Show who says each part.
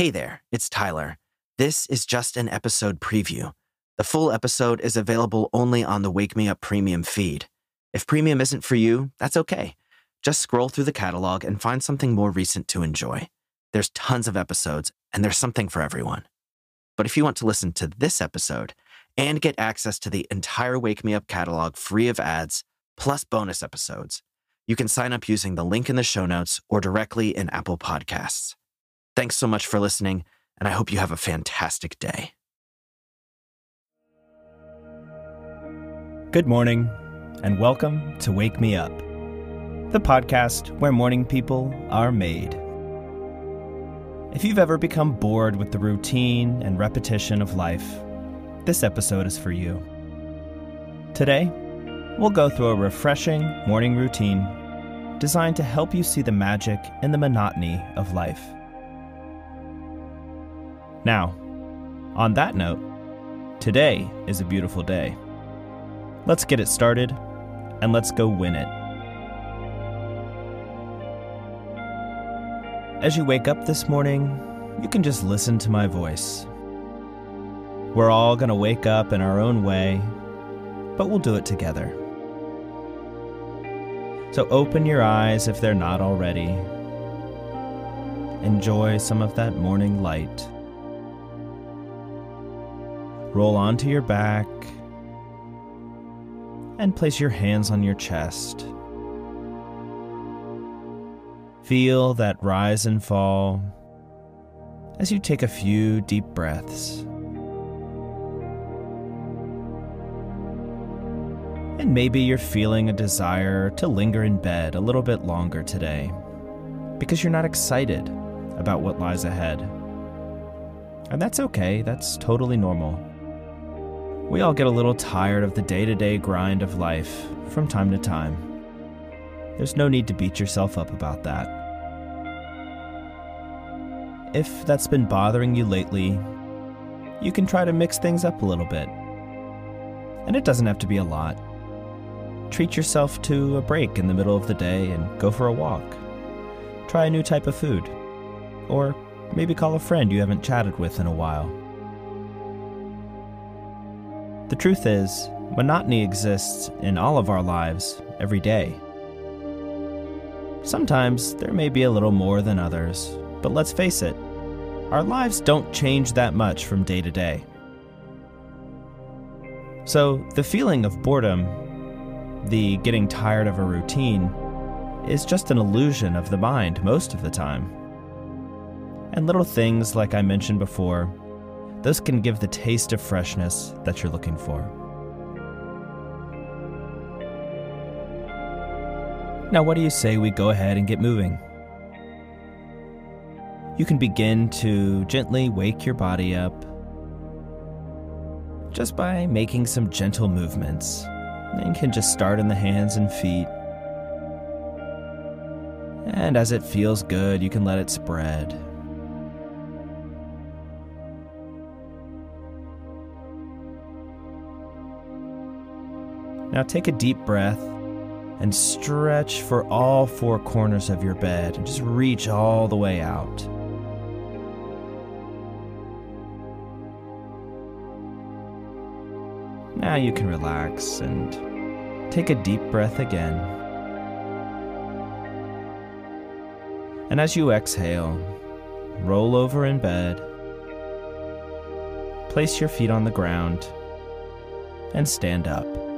Speaker 1: Hey there, it's Tyler. This is just an episode preview. The full episode is available only on the Wake Me Up Premium feed. If premium isn't for you, that's okay. Just scroll through the catalog and find something more recent to enjoy. There's tons of episodes, and there's something for everyone. But if you want to listen to this episode and get access to the entire Wake Me Up catalog free of ads, plus bonus episodes, you can sign up using the link in the show notes or directly in Apple Podcasts. Thanks so much for listening, and I hope you have a fantastic day.
Speaker 2: Good morning, and welcome to Wake Me Up, the podcast where morning people are made. If you've ever become bored with the routine and repetition of life, this episode is for you. Today, we'll go through a refreshing morning routine designed to help you see the magic in the monotony of life. Now, on that note, today is a beautiful day. Let's get it started and let's go win it. As you wake up this morning, you can just listen to my voice. We're all going to wake up in our own way, but we'll do it together. So open your eyes if they're not already. Enjoy some of that morning light. Roll onto your back and place your hands on your chest. Feel that rise and fall as you take a few deep breaths. And maybe you're feeling a desire to linger in bed a little bit longer today because you're not excited about what lies ahead. And that's okay, that's totally normal. We all get a little tired of the day to day grind of life from time to time. There's no need to beat yourself up about that. If that's been bothering you lately, you can try to mix things up a little bit. And it doesn't have to be a lot treat yourself to a break in the middle of the day and go for a walk. Try a new type of food. Or maybe call a friend you haven't chatted with in a while. The truth is, monotony exists in all of our lives every day. Sometimes there may be a little more than others, but let's face it, our lives don't change that much from day to day. So, the feeling of boredom the getting tired of a routine is just an illusion of the mind most of the time. And little things like I mentioned before, those can give the taste of freshness that you're looking for. Now, what do you say we go ahead and get moving? You can begin to gently wake your body up just by making some gentle movements and can just start in the hands and feet. And as it feels good, you can let it spread. Now take a deep breath and stretch for all four corners of your bed and just reach all the way out. Now you can relax and take a deep breath again. And as you exhale, roll over in bed, place your feet on the ground, and stand up.